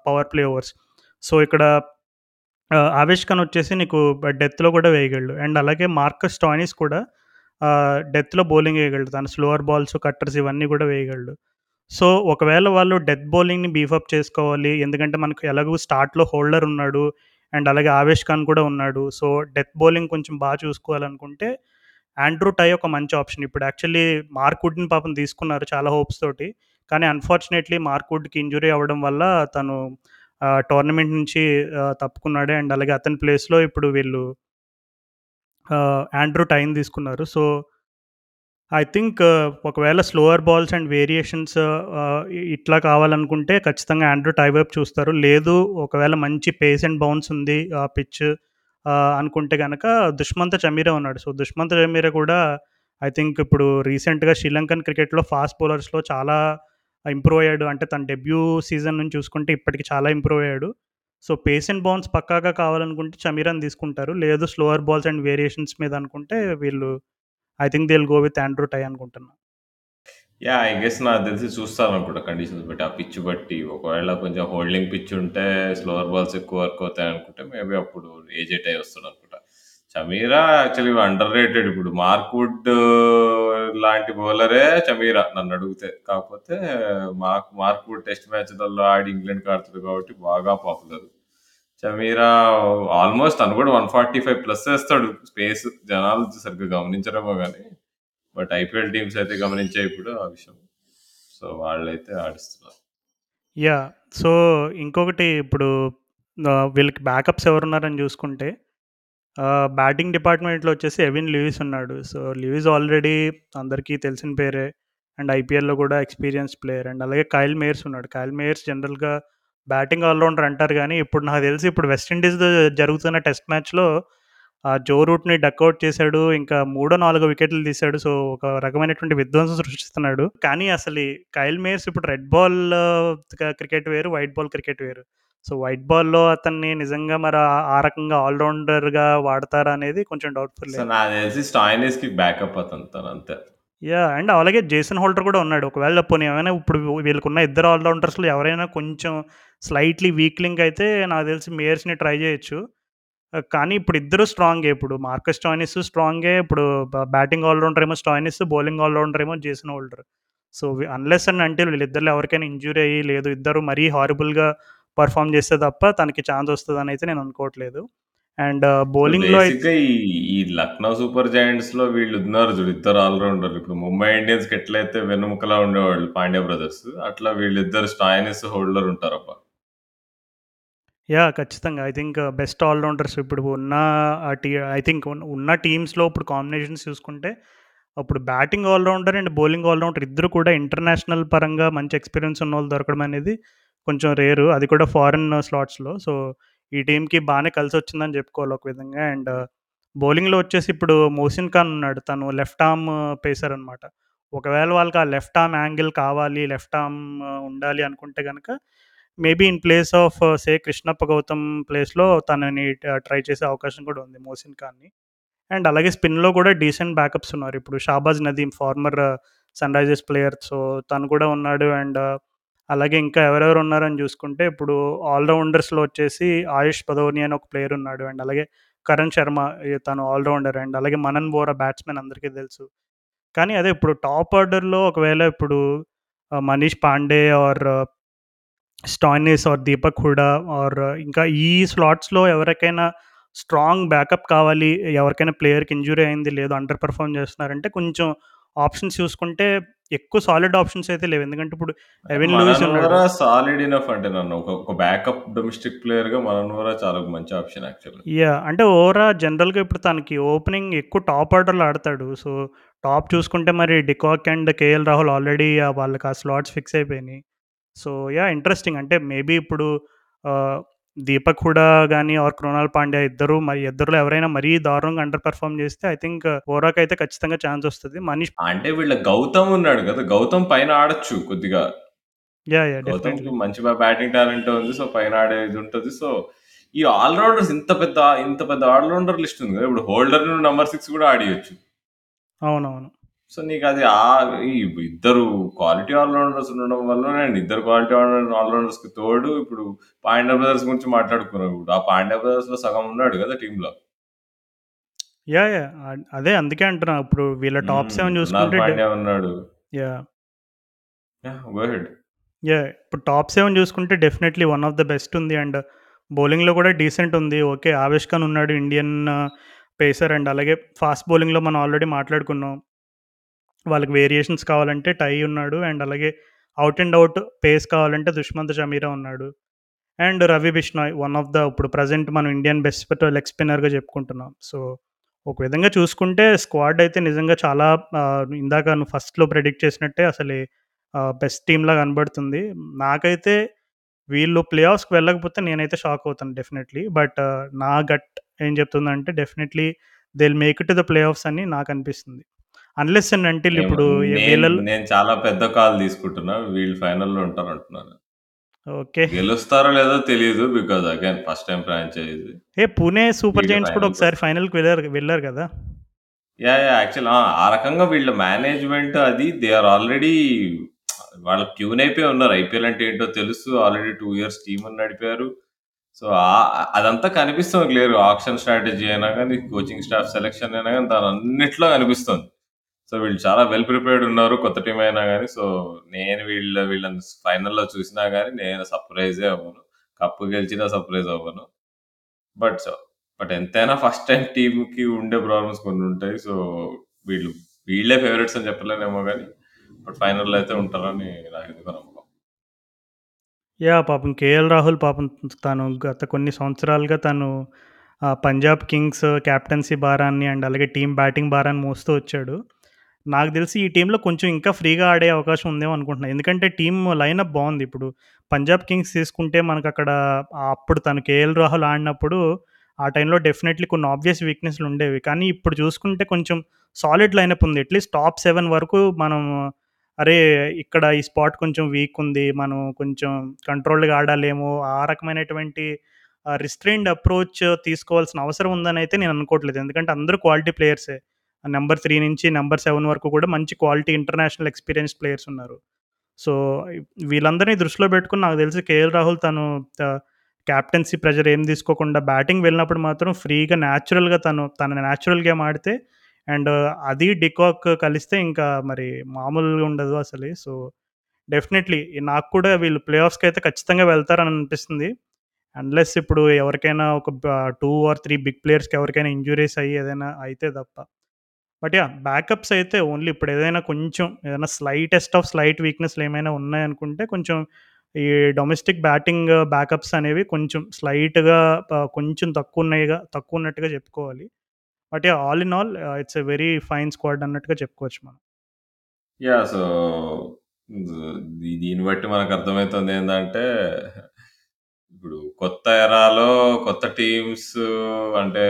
power play overs. So, ఇక్కడ ఆవిష్ ఖాన్ వచ్చేసి నీకు డెత్‌లో కూడా వేయగలడు. అండ్ అలాగే మార్కస్ స్టాయినిస్ కూడా డెత్‌లో బౌలింగ్ వేయగలడు తన స్లోవర్ బాల్స్, కట్టర్స్ ఇవన్నీ కూడా వేయగలడు. సో, ఒకవేళ వాళ్ళు డెత్ బౌలింగ్‌ని బీఫ్ అప్ చేసుకోవాలి. ఎందుకంటే మనకు ఎలాగో స్టార్ట్‌లో హోల్డర్ ఉన్నాడు. అండ్ అలాగే ఆవేష్ ఖాన్ కూడా ఉన్నాడు. సో, డెత్ బౌలింగ్ కొంచెం బాగా చూసుకోవాలనుకుంటే ఆండ్రూ టై ఒక మంచి ఆప్షన్. ఇప్పుడు యాక్చువల్లీ మార్కుడ్ని పాపం తీసుకున్నారు చాలా హోప్స్ తోటి. కానీ అన్‌ఫార్చునేట్‌లీ మార్క్ ఇంజురీ అవ్వడం వల్ల తను టోర్నమెంట్ నుంచి తప్పుకున్నాడు. అండ్ అలాగే అతని ప్లేస్‌లో ఇప్పుడు వీళ్ళు ఆండ్రూ టైని తీసుకున్నారు. సో, ఐ థింక్ uh, ఒకవేళ స్లోవర్ బాల్స్ అండ్ వేరియేషన్స్ ఇట్లా కావాలనుకుంటే ఖచ్చితంగా ఆండ్రూ టై చూస్తారు. లేదు ఒకవేళ మంచి పేస్ అండ్ బౌన్స్ ఉంది ఆ పిచ్ అనుకుంటే కనుక దుష్మంత చమీరా ఉన్నాడు. సో, దుష్మంత చమీరా కూడా ఐ థింక్ ఇప్పుడు రీసెంట్‌గా శ్రీలంకన్ క్రికెట్‌లో ఫాస్ట్ బౌలర్స్‌లో చాలా ఇంప్రూవ్ అయ్యాడు. అంటే తన డెబ్యూ సీజన్ నుంచి చూసుకుంటే ఇప్పటికి చాలా ఇంప్రూవ్ అయ్యాడు. సో, పేస్ అండ్ బౌన్స్ పక్కాగా కావాలనుకుంటే చమీరాని తీసుకుంటారు. లేదు స్లోవర్ బాల్స్ అండ్ వేరియేషన్స్ మీద అనుకుంటే వీళ్ళు I think they'll go with Andrew Tye అనుకుంటున్నా. యా ఐ గెస్ నాకు తెలిసి చూస్తారనుకుంటా కండిషన్స్ బట్టి. ఆ పిచ్ బట్టి ఒకవేళ కొంచెం హోల్డింగ్ పిచ్ ఉంటే స్లోవర్ బాల్స్ ఎక్కువ వర్క్ అవుతాయనుకుంటే మేబీ అప్పుడు ఏజే టై వస్తాడనుకుంటా. చమీరా యాక్చువల్లీ అండర్ రేటెడ్ ఇప్పుడు మార్క్వుడ్ uh, లాంటి బౌలరే చమీరా నన్ను అడిగితే కాకపోతే మార్క్ మార్క్వుడ్ టెస్ట్ మ్యాచ్‌లలో ఆడి ఇంగ్లాండ్‌కి ఆడుతాడు కాబట్టి బాగా పాపులర్. చమీరా ఆల్మోస్ట్ తను కూడా 145 ప్లస్ వేస్తాడు స్పేస్. జనాలు సరిగ్గా గమనించరేమో కానీ బట్ ఐపీఎల్ టీమ్స్ అయితే గమనించాయి ఇప్పుడు ఆ విషయం. సో, వాళ్ళైతే ఆడిస్తున్నారు. యా సో, ఇంకొకటి ఇప్పుడు వీళ్ళకి బ్యాకప్స్ ఎవరున్నారని చూసుకుంటే బ్యాటింగ్ డిపార్ట్మెంట్‌లో వచ్చేసి ఎవిన్ లూయిస్ ఉన్నాడు. సో, లూయిస్ ఆల్రెడీ అందరికీ తెలిసిన పేరే. అండ్ ఐపీఎల్‌లో కూడా ఎక్స్పీరియన్స్ ప్లేయర్. అండ్ అలాగే కైల్ మేయర్స్ ఉన్నాడు. కైల్ మేయర్స్ జనరల్‌గా బ్యాటింగ్ ఆల్‌రౌండర్ అంటారు గానీ ఇప్పుడు నాకు తెలిసి ఇప్పుడు వెస్ట్ ఇండీస్‌తో జరుగుతున్న టెస్ట్ మ్యాచ్‌లో ఆహ్, జో రూట్‌ని డకౌట్ చేశాడు. ఇంకా మూడో, నాలుగో వికెట్లు తీశాడు. సో, ఒక రకమైనటువంటి విధ్వంసం సృష్టిస్తున్నాడు. కానీ అసలు కైల్ మేయర్స్ ఇప్పుడు రెడ్ బాల్ క్రికెట్ వేరు, వైట్ బాల్ క్రికెట్ వేరు. సో, వైట్ బాల్‌లో అతన్ని నిజంగా మరి ఆ ఆ రకంగా ఆల్‌రౌండర్‌గా వాడతారా అనేది కొంచెం స్టాయినిస్‌కి బ్యాకప్ తనంతే. యాహ్! అండ్ అలాగే జేసన్ హోల్డర్ కూడా ఉన్నాడు. ఒకవేళ పోనీ ఏమైనా ఇప్పుడు వీళ్ళకున్న ఇద్దరు ఆల్‌రౌండర్స్‌లో ఎవరైనా కొంచెం స్లైట్‌లీ వీక్ లింక్ అయితే నాకు తెలిసి మేయర్స్‌ని ట్రై చేయొచ్చు. కానీ ఇప్పుడు ఇద్దరు స్ట్రాంగే. ఇప్పుడు మార్కస్ స్టాయినిస్ స్ట్రాంగే. ఇప్పుడు బ్యాటింగ్ ఆల్‌రౌండర్ ఏమో స్టాయినిస్, బౌలింగ్ ఆల్‌రౌండర్ ఏమో Jason Holder. So, unless and until వీళ్ళిద్దరిలో ఎవరికైనా ఇంజ్యూరీ అయ్యి లేదు ఇద్దరు మరీ హారిబుల్‌గా పెర్ఫార్మ్ చేస్తే తప్ప తనకి ఛాన్స్ వస్తదనైతే నేను అనుకోవట్లేదు. అండ్ అయితే బేసిక్‌గా ఈ లక్నో సూపర్ జైంట్స్‌లో వీళ్ళున్నారు చూడు ఇద్దరు ఆల్‌రౌండర్లు. ఇప్పుడు ముంబై ఇండియన్స్‌కి ఎట్లయితే వెన్నెముకలా ఉండేవాళ్ళు పాండ్యా బ్రదర్స్. అట్లా వీళ్ళిద్దరు స్టాయినిస్, హోల్డర్ ఉంటారబ్బా! యా ఖచ్చితంగా. ఐ థింక్ బెస్ట్ ఆల్‌రౌండర్స్ ఇప్పుడు ఉన్న ఆ టీ ఐ థింక్ ఉన్న టీమ్స్‌లో ఇప్పుడు కాంబినేషన్స్ చూసుకుంటే, అప్పుడు batting allrounder and bowling allrounder ఇద్దరు కూడా ఇంటర్నేషనల్ పరంగా మంచి ఎక్స్‌పీరియన్స్ ఉన్నోళ్ళు దొరకడం అనేది కొంచెం రేరు. అది కూడా ఫారెన్ స్లాట్స్‌లో. సో, ఈ టీమ్‌కి బానే కలిసొచ్చిందని చెప్పుకోవాలి ఒక విధంగా. అండ్ బౌలింగ్‌లో uh, వచ్చేసి ఇప్పుడు మోసిన్ ఖాన్ ఉన్నాడు. తను లెఫ్ట్ ఆర్మ్ పేసర్ అనమాట. ఒకవేళ వాళ్ళకి ఆ లెఫ్ట్ ఆర్మ్ యాంగిల్ కావాలి, లెఫ్ట్ ఆర్మ్ uh, ఉండాలి అనుకుంటే గనక maybe in place of say Krishnappa Gowtham ప్లేస్‌లో తనని ట్రై చేసే అవకాశం కూడా ఉంది మోసిన్ ఖాన్‌ని. అండ్ అలాగే స్పిన్‌లో కూడా డీసెంట్ బ్యాకప్స్ ఉన్నారు. ఇప్పుడు Shahbaz Nadeem former Sunrisers player. So, తను కూడా ఉన్నాడు. అండ్ uh, అలాగే ఇంకా ఎవరెవరు ఉన్నారని చూసుకుంటే ఇప్పుడు ఆల్‌రౌండర్స్‌లో వచ్చేసి ఆయుష్ పదోని అని ఒక ప్లేయర్ ఉన్నాడు. అండ్ అలాగే కరణ్ శర్మ తను ఆల్‌రౌండర్. అండ్ అలాగే మనన్ బోరా బ్యాట్స్‌మెన్ అందరికీ తెలుసు. కానీ అదే ఇప్పుడు టాప్ ఆర్డర్‌లో ఒకవేళ ఇప్పుడు Manish Pandey or Stoinis or Deepak Hooda or ఇంకా ఈ స్లాట్స్‌లో ఎవరికైనా స్ట్రాంగ్ బ్యాకప్ కావాలి, ఎవరికైనా ప్లేయర్‌కి ఇంజ్యూరీ అయింది, లేదు అండర్ పెర్ఫార్మ్ చేస్తున్నారంటే కొంచెం ఆప్షన్స్ చూసుకుంటే ఎక్కువ సాలిడ్ ఆప్షన్స్ అయితే లేవు. ఎందుకంటే ఇప్పుడు ఎవిన్ లూయిస్ సాలిడ్ ఇనఫ్ అంటే నన్ను ఒక బ్యాకప్ డొమెస్టిక్ ప్లేయర్‌గా మనన్ వోరా చాలా మంచి ఆప్షన్ యాక్చువల్‌గా. యాహ్! అంటే ఓవరా జనరల్‌గా ఇప్పుడు తనకి ఓపెనింగ్ ఎక్కువ టాప్ ఆర్డర్‌లో ఆడతాడు. సో, టాప్ చూసుకుంటే మరి de Kock and KL Rahul already వాళ్ళకి ఆ స్లాట్స్ ఫిక్స్ అయిపోయినాయి. So, yeah! ఇంట్రెస్టింగ్. అంటే మేబీ ఇప్పుడు ఆహ్, దీపక్ హుడా గాని ఆర్ కృణాల్ పాండ్యా ఇద్దరు మరి ఇద్దరిలో ఎవరైనా మరీ దారుణంగా అండర్ పెర్ఫార్మ్ చేస్తే ఐ థింక్ ఓరాకైతే ఖచ్చితంగా ఛాన్స్ వస్తది. మనీష్ అంటే వీళ్ళ గౌతమ్ ఉన్నాడు కదా! గౌతమ్ పైన ఆడొచ్చు కొద్దిగా. గౌతమ్‌కి డెఫినైట్‌లీ. మంచి బ్యాటింగ్ టాలెంట్ ఉంది. సో, పైన ఆడేది ఉంటది. సో, ఈ ఆల్ రౌండర్స్ ఇంత పెద్ద ఇంత పెద్ద ఆల్ రౌండర్ లిస్ట్ ఉంది కదా! ఇప్పుడు హోల్డర్ నంబర్ 6 కూడా ఆడియొచ్చు. అవునవును. సో, నీకది ఆహ్, ఈ ఇద్దరు క్వాలిటీ ఆల్ రౌండర్స్ ఉండడం వల్లనే ఇద్దరు క్వాలిటీ ఆల్ ఆల్ రౌండర్స్‌కి తోడు ఇప్పుడు పాండ్యా బ్రదర్స్ గురించి మాట్లాడుకున్నాం ఇప్పుడు. ఆ పాండ్యా బ్రదర్స్‌లో సగం ఉన్నాడు కదా టీమ్‌లో. యాహ్! యాహ్! అద్ అదే అందుకే అంటున్నా. ఇప్పుడు వీళ్ళ టాప్ హ్మ్. 7 కృణాల్ చూసుకుంటే డె పాండ్యా ఉన్నాడు. Yeah! Yeah! Go ahead. Yeah! ఇప్పుడు టాప్ 7 చూసుకుంటే definitely one of the best ఉంది. అండ్ బౌలింగ్‌లో కూడా డీసెంట్ ఉంది. ఓకే. 'ఆవేష్ ఖాన్' ఉన్నాడు ఇండియన్ పేసర్ అండ్ అలాగే ఫాస్ట్ బౌలింగ్‌లో మనం ఆల్రెడీ మాట్లాడుకున్నాం. వాళ్ళకి వేరియేషన్స్ కావాలంటే టై ఉన్నాడు. అండ్ అలాగే ఔట్ అండ్ అవుట్ పేస్ కావాలంటే 'దుష్మంత్ జమీరా ఉన్నాడు. And 'Ravi Bishnoi' one of the ఇప్పుడు ప్రెజెంట్ మనం ఇండియన్ బెస్ట్ లెగ్ స్పిన్నర్‌గా చెప్పుకుంటున్నాం. సో, ఒక విధంగా చూసుకుంటే స్క్వాడ్ అయితే నిజంగా చాలా ఇందాక నువ్వు ఫస్ట్‌లో ప్రెడిక్ట్ చేసినట్టే అసలు బెస్ట్ టీంలా కనబడుతుంది. నాకైతే వీళ్ళు ప్లే ఆఫ్స్‌కి వెళ్ళకపోతే నేనైతే షాక్ అవుతాను డెఫినెట్‌లీ. బట్ నా గట్ ఏం చెప్తుందంటే definitely they will make it to the playoffs అని నాకు అనిపిస్తుంది అన్లెస్ అండ్ అంటిల్ ఏమో ఇప్పుడు నేను వీళ్ళలో నేను చాలా పెద్ద కాల్ తీసుకుంటున్నా. వీళ్ళు ఫైనల్‌లో ఉంటారంటున్నాను. ఓకే. గెలుస్తారో లేదో తెలీదు. Because again first time franchise. A Pune super వీళ్ళు కూడా ఒకసారి ఫైనల్‌కి వెళ్ళారు వెళ్ళారు కదా! యాహ్! యాహ్! యాక్చువల్ ఆ! ఆ రకంగా వీళ్ళ మేనేజ్‌మెంట్ అది దే ఆర్ ఆల్రెడీ వాళ్ళు ట్యూన్ అయిపోయి ఉన్నారు. ఐపీఎల్ అంటే ఏంటో తెలుసు. ఆల్రెడీ 2 ఇయర్స్ టీమ్‌ని నడిపారు. సో, ఆహ్, అదంతా కనిపిస్తుంది క్లియర్‌గా. ఆక్షన్ స్ట్రాటజీ అయినా గాని, కోచింగ్ స్టాఫ్ సెలక్షన్ అయినా గాని దానన్నిట్లో కనిపిస్తుంది. సో, వీళ్ళు చాలా వెల్ ప్రిపేర్డ్ ఉన్నారు. కొత్త టీం అయినా కానీ సో, నేను వీళ్ళ వీళ్ళని ఫైనల్‌లో చూసినా కానీ నేను సర్ప్రైజే అవ్వను. కప్పు గెలిచినా సర్ప్రైజ్ అవ్వను. బట్ సో బట్ ఎంతైనా ఫస్ట్ టైం టీంకి ఉండే ప్రాబ్లమ్స్ కొన్ని ఉంటాయి. సో, వీళ్ళు వీళ్ళే ఫేవరెట్స్ అని చెప్పలేనేమో కానీ బట్ ఫైనల్‌లో అయితే ఉంటారని నాకెందుకో నమ్మకం. యా పాపం 'కేఎల్ రాహుల్' పాపం తను గత కొన్ని సంవత్సరాలుగా తను పంజాబ్ కింగ్స్ కెప్టెన్సీ భారాన్ని అండ్ అలాగే టీం బ్యాటింగ్ భారాన్ని మోస్తూ వచ్చాడు. నాకు తెలిసి ఈ టీంలో కొంచెం ఇంకా ఫ్రీగా ఆడే అవకాశం ఉందేమో అనుకుంటున్నా. ఎందుకంటే టీం లైనప్ బాగుంది ఇప్పుడు పంజాబ్ కింగ్స్ తీసుకుంటే మనకు అక్కడ అప్పుడు తను 'కేఎల్ రాహుల్' ఆడినప్పుడు ఆ టైంలో డెఫినెట్‌లీ కొన్ని ఆబ్వియస్ వీక్‌నెస్‌లు ఉండేవి. కానీ ఇప్పుడు చూసుకుంటే కొంచెం సాలిడ్ లైనప్ ఉంది. అట్‌లీస్ట్ టాప్ సెవెన్ వరకు మనం అరే! ఇక్కడ ఈ స్పాట్ కొంచెం వీక్ ఉంది. మనం కొంచెం కంట్రోల్డ్‌గా ఆడాలేమో ఆ రకమైనటువంటి ఆహ్, రిస్ట్రెయిన్డ్ అప్రోచ్ తీసుకోవాల్సిన అవసరం ఉందని అయితే నేను అనుకోవట్లేదు. ఎందుకంటే అందరూ క్వాలిటీ ప్లేయర్సే. నెంబర్ త్రీ నుంచి నెంబర్ సెవెన్ వరకు కూడా మంచి క్వాలిటీ ఇంటర్నేషనల్ ఎక్స్పీరియన్స్ ప్లేయర్స్ ఉన్నారు. సో, వీళ్ళందరినీ దృష్టిలో పెట్టుకుని నాకు తెలిసి 'కేఎల్ రాహుల్' తను క్యాప్టెన్సీ కెప్టెన్సీ ఏం తీసుకోకుండా బ్యాటింగ్ వెళ్ళినప్పుడు మాత్రం ఫ్రీగా న్యాచురల్‌గా తను తన న్యాచురల్ గేమ్ ఆడితే అండ్ అది డికాక్ కలిస్తే ఇంకా మరి మామూలుగా ఉండదు అసలు. సో, డెఫినెట్‌లీ నాకు కూడా వీళ్ళు ప్లే ఆఫ్స్‌కి అయితే ఖచ్చితంగా వెళ్తారని అనిపిస్తుంది. అన్లెస్ ఇప్పుడు ఎవరికైనా ఒక టూ ఆర్ త్రీ బిగ్ ప్లేయర్స్‌కి ఎవరికైనా ఇంజురీస్ అయ్యి ఏదైనా అయితే తప్ప. But yeah! బ్యాకప్స్ అయితే ఓన్లీ ఇప్పుడు ఏదైనా కొంచెం ఏదైనా స్లైటెస్ట్ ఆఫ్ స్లైట్ వీక్‌నెస్‌లు ఏమైనా ఉన్నాయనుకుంటే కొంచెం ఈ డొమెస్టిక్ బ్యాటింగ్ బ్యాకప్స్ అనేవి కొంచెం స్లైట్‌గా ఆహ్, కొంచెం తక్కువున్నాయిగా తక్కువున్నట్టుగా చెప్పుకోవాలి. But yeah! All in all it's a very fine squad అన్నట్టుగా చెప్పుకోవచ్చు మనం. యాహ్! సో, దీన్ని బట్టి మనకు అర్థమవుతుంది ఏంటంటే ఇప్పుడు కొత్త ఎరాలో కొత్త టీమ్స్ అంటే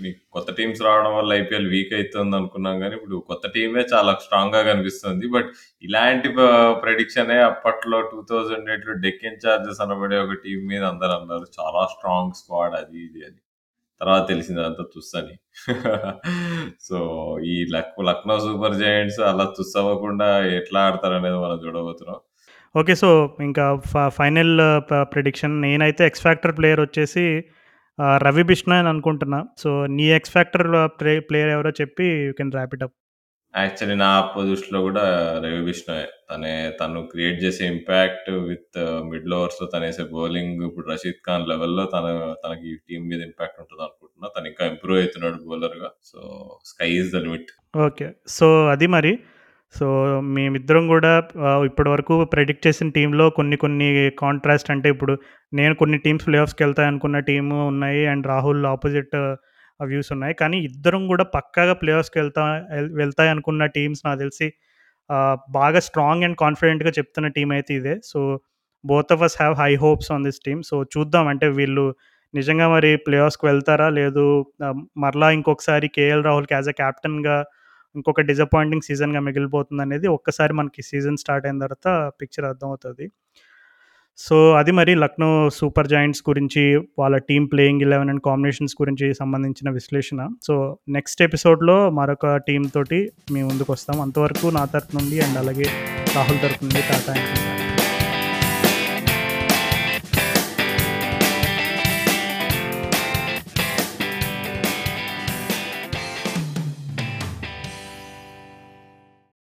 నీకు కొత్త టీమ్స్ రావడం వల్ల ఐపీఎల్ వీక్ అవుతుంది అనుకున్నాం కానీ ఇప్పుడు కొత్త టీమే చాలా స్ట్రాంగ్గా కనిపిస్తుంది. బట్ ఇలాంటి ప్రెడిక్షనే అప్పట్లో 2008లో డెక్కన్ చార్జెస్ అనబడే ఒక టీం మీద అందరూ అన్నారు. చాలా స్ట్రాంగ్ స్క్వాడ్ అది ఇది అని. తర్వాత తెలిసింది అంతా తుస్సని సో, ఈ లక్ లక్నో సూపర్ జైంట్స్ అలా తుస్ అవ్వకుండా ఎట్లా ఆడతారనేది మనం చూడబోతున్నాం. ఓకే. సో, ఇంకా ఫైనల్ ప్రిడిక్షన్ నేనైతే ఎక్స్ ఫ్యాక్టర్ ప్లేయర్ వచ్చేసి 'రవి బిష్నాయ్' అని అనుకుంటున్నా. సో, నీ ఎక్స్ ఫ్యాక్టర్ ప్లే ప్లేయర్ ఎవరో చెప్పి you can wrap it up. Actually నా పొజిషన్‌లో గూడా రవి బిష్నాయే. తనే తను క్రియేట్ చేసే ఇంపాక్ట్ విత్ మిడిల్ ఓవర్స్‌లో తనేసే బౌలింగ్ ఇప్పుడు రషీద్ ఖాన్ లెవెల్‌లో తను తనకి టీమ్ మీద ఇంపాక్ట్ ఉంటదనుకుంటున్నా. తను ఇంకా ఇంప్రూవ్ అయితున్నాడు బౌలర్‌గా. So, sky is the limit. Okay. So, అది మరి. సో, మేమిద్దరం కూడా ఇప్పటివరకు ప్రెడిక్ట్ చేసిన టీంలో కొన్ని కొన్ని కాంట్రాస్ట్ అంటే ఇప్పుడు నేను కొన్ని టీమ్స్ ప్లే అనుకున్న టీము ఉన్నాయి. అండ్ రాహుల్ ఆపోజిట్ వ్యూస్ ఉన్నాయి. కానీ ఇద్దరం కూడా పక్కాగా ప్లే వెళ్తా ఎల్ వెళ్తాయనుకున్న టీమ్స్ నాకు తెలిసి బాగా స్ట్రాంగ్ అండ్ కాన్ఫిడెంట్‌గా చెప్తున్న టీం అయితే ఇదే. So, both of us have high hopes on this team. So, చూద్దాం అంటే వీళ్ళు నిజంగా మరి ప్లే ఆఫ్స్‌కి వెళ్తారా? లేదు మరలా ఇంకొకసారి 'కేఎల్ రాహుల్‌కి' యాస్ అ కెప్టెన్‌గా ఇంకొక డిసప్పాయింటింగ్ సీజన్‌గా మిగిలిపోతుంది అనేది ఒక్కసారి మనకి సీజన్ స్టార్ట్ అయిన తర్వాత పిక్చర్ అర్థమవుతుంది సో, అది మరి లక్నో సూపర్ జాయింట్స్ గురించి, వాళ్ళ టీం ప్లేయింగ్ 11 అండ్ కాంబినేషన్స్ గురించి సంబంధించిన విశ్లేషణ. సో, నెక్స్ట్ ఎపిసోడ్‌లో మరొక టీమ్ తోటి ముందుకు వస్తాం అంతవరకు నా తరపు నుండి అండ్ అలాగే రాహుల్ తరపు నుండి టాటా అండ్